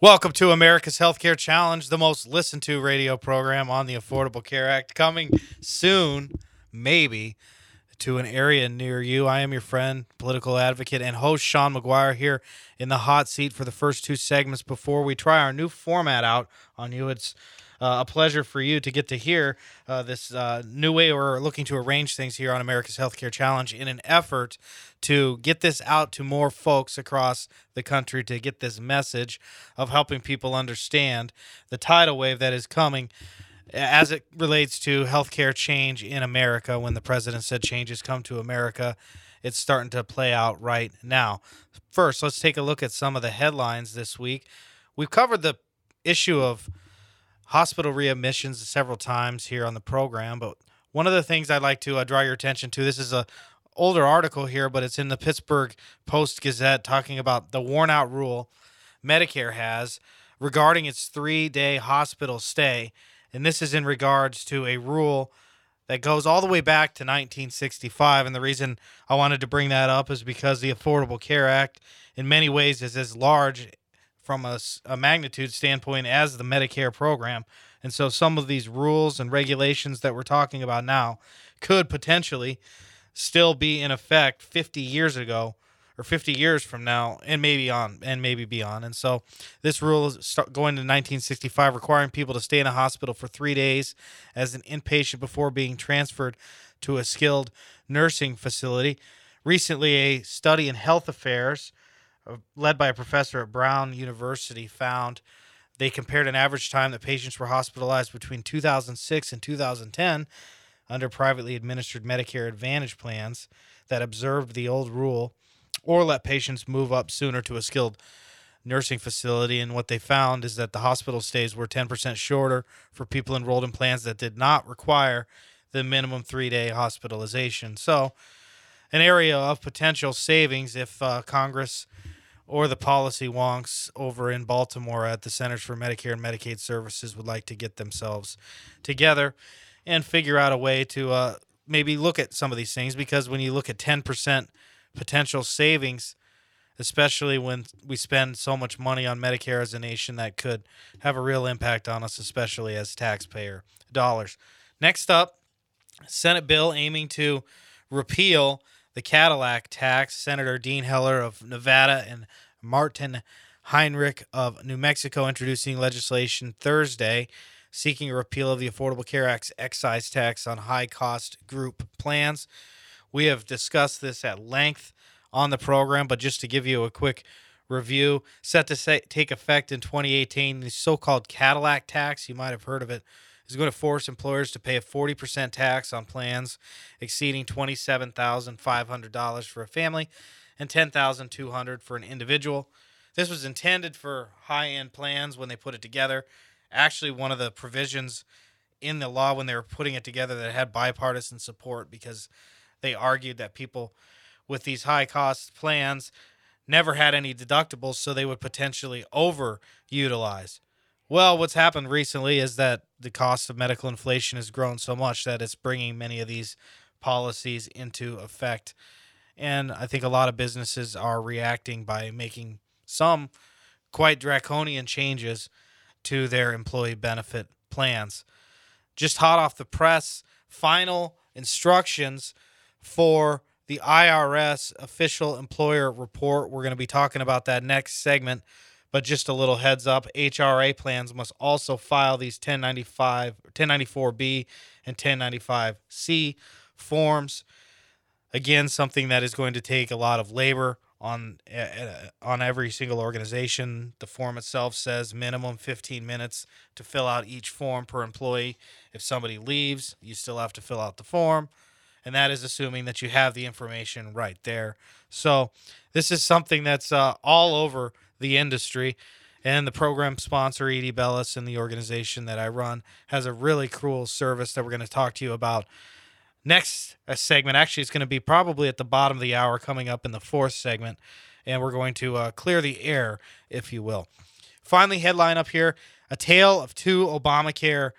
Welcome to America's Healthcare Challenge, the most listened to radio program on the Affordable Care Act. Coming soon, maybe, to an area near you. I am your friend, political advocate, and host Sean McGuire here in the hot seat for the first two segments before we try our new format out on you. It's a pleasure for you to get to hear uh, this uh, new way we're looking to arrange things here on America's Healthcare Challenge in an effort to get this out to more folks across the country to get this message of helping people understand the tidal wave that is coming as it relates to healthcare change in America when the president said changes come to America it's starting to play out right now. First, let's take a look at some of the headlines this week. We've covered the issue of hospital readmissions several times here on the program, but one of the things I'd like to uh, draw your attention to this is a older article here, but it's in the Pittsburgh Post Gazette talking about the worn out rule Medicare has regarding its three day hospital stay. And this is in regards to a rule that goes all the way back to 1965. And the reason I wanted to bring that up is because the Affordable Care Act, in many ways, is as large from a, a magnitude standpoint as the Medicare program. And so some of these rules and regulations that we're talking about now could potentially still be in effect 50 years ago or 50 years from now and maybe on and maybe beyond. And so this rule is going to 1965 requiring people to stay in a hospital for 3 days as an inpatient before being transferred to a skilled nursing facility. Recently a study in health affairs led by a professor at Brown University, found they compared an average time that patients were hospitalized between 2006 and 2010 under privately administered Medicare Advantage plans that observed the old rule or let patients move up sooner to a skilled nursing facility. And what they found is that the hospital stays were 10% shorter for people enrolled in plans that did not require the minimum three day hospitalization. So, an area of potential savings if uh, Congress or the policy wonks over in Baltimore at the Centers for Medicare and Medicaid Services would like to get themselves together and figure out a way to uh, maybe look at some of these things because when you look at 10% potential savings, especially when we spend so much money on Medicare as a nation, that could have a real impact on us, especially as taxpayer dollars. Next up, Senate bill aiming to repeal the Cadillac tax. Senator Dean Heller of Nevada and Martin Heinrich of New Mexico introducing legislation Thursday seeking a repeal of the Affordable Care Act's excise tax on high cost group plans. We have discussed this at length on the program, but just to give you a quick review, set to say, take effect in 2018, the so called Cadillac tax, you might have heard of it, is going to force employers to pay a 40% tax on plans exceeding $27,500 for a family and $10,200 for an individual. This was intended for high-end plans when they put it together. Actually, one of the provisions in the law when they were putting it together that had bipartisan support because they argued that people with these high cost plans never had any deductibles, so they would potentially overutilize. Well, what's happened recently is that the cost of medical inflation has grown so much that it's bringing many of these policies into effect. And I think a lot of businesses are reacting by making some quite draconian changes to their employee benefit plans. Just hot off the press, final instructions for the IRS official employer report. We're going to be talking about that next segment. But just a little heads up HRA plans must also file these 1095, 1094B and 1095C forms. Again, something that is going to take a lot of labor on uh, on every single organization. The form itself says minimum 15 minutes to fill out each form per employee. If somebody leaves, you still have to fill out the form, and that is assuming that you have the information right there. So, this is something that's uh, all over the industry. And the program sponsor, Edie Bellis, and the organization that I run has a really cool service that we're going to talk to you about next uh, segment. Actually, it's going to be probably at the bottom of the hour, coming up in the fourth segment. And we're going to uh, clear the air, if you will. Finally, headline up here A Tale of Two Obamacare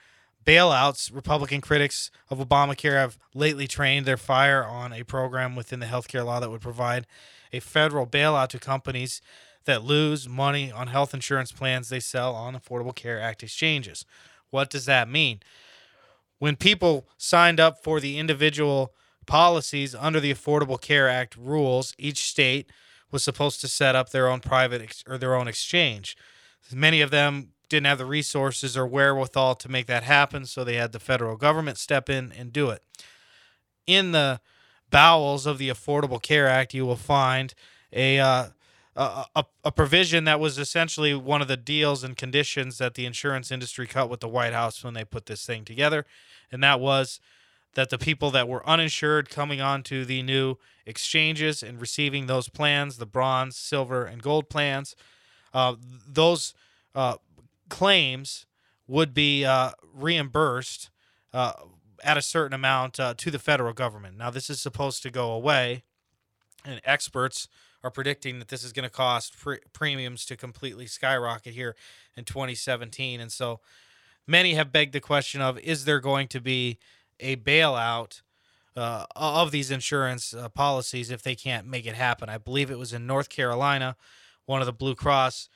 Bailouts. Republican critics of Obamacare have lately trained their fire on a program within the healthcare law that would provide a federal bailout to companies that lose money on health insurance plans they sell on Affordable Care Act exchanges. What does that mean? When people signed up for the individual policies under the Affordable Care Act rules, each state was supposed to set up their own private ex- or their own exchange. Many of them didn't have the resources or wherewithal to make that happen, so they had the federal government step in and do it. In the bowels of the Affordable Care Act, you will find a uh, a, a, provision that was essentially one of the deals and conditions that the insurance industry cut with the White House when they put this thing together, and that was that the people that were uninsured coming onto the new exchanges and receiving those plans, the bronze, silver, and gold plans, uh, those uh, claims would be uh, reimbursed uh, at a certain amount uh, to the federal government. Now, this is supposed to go away, and experts are predicting that this is going to cost pre- premiums to completely skyrocket here in 2017. And so many have begged the question of is there going to be a bailout uh, of these insurance uh, policies if they can't make it happen? I believe it was in North Carolina, one of the Blue Cross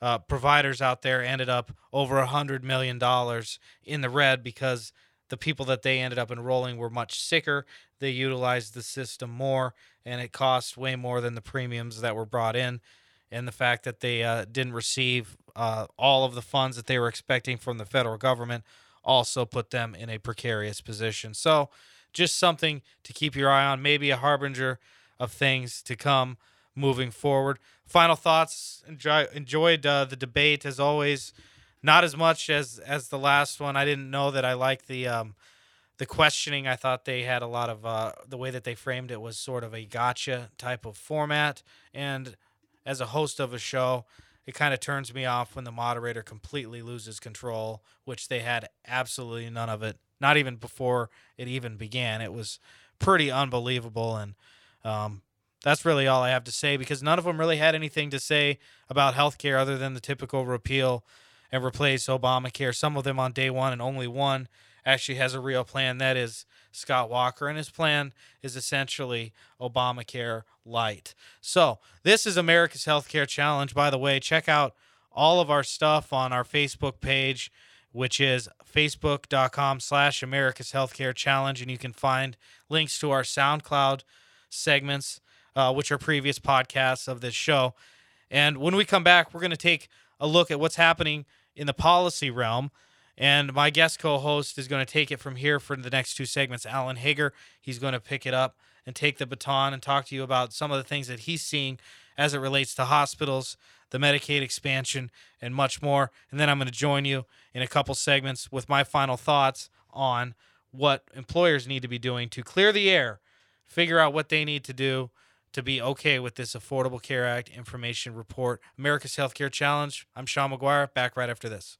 uh, providers out there ended up over a hundred million dollars in the red because the people that they ended up enrolling were much sicker. They utilized the system more, and it cost way more than the premiums that were brought in. And the fact that they uh, didn't receive uh, all of the funds that they were expecting from the federal government also put them in a precarious position. So, just something to keep your eye on, maybe a harbinger of things to come moving forward. Final thoughts. Enjoy, enjoyed uh, the debate as always. Not as much as as the last one. I didn't know that I liked the um, the questioning. I thought they had a lot of uh, the way that they framed it was sort of a gotcha type of format. And as a host of a show, it kind of turns me off when the moderator completely loses control, which they had absolutely none of it. Not even before it even began. It was pretty unbelievable and. Um, that's really all I have to say because none of them really had anything to say about healthcare other than the typical repeal and replace Obamacare. Some of them on day one, and only one actually has a real plan. That is Scott Walker, and his plan is essentially Obamacare light. So, this is America's Healthcare Challenge. By the way, check out all of our stuff on our Facebook page, which is facebook.com slash America's Healthcare Challenge, and you can find links to our SoundCloud segments uh, which are previous podcasts of this show. And when we come back, we're going to take a look at what's happening in the policy realm. And my guest co host is going to take it from here for the next two segments. Alan Hager, he's going to pick it up and take the baton and talk to you about some of the things that he's seeing as it relates to hospitals, the Medicaid expansion, and much more. And then I'm going to join you in a couple segments with my final thoughts on what employers need to be doing to clear the air, figure out what they need to do to be okay with this Affordable Care Act information report. America's Healthcare Challenge. I'm Sean McGuire. Back right after this.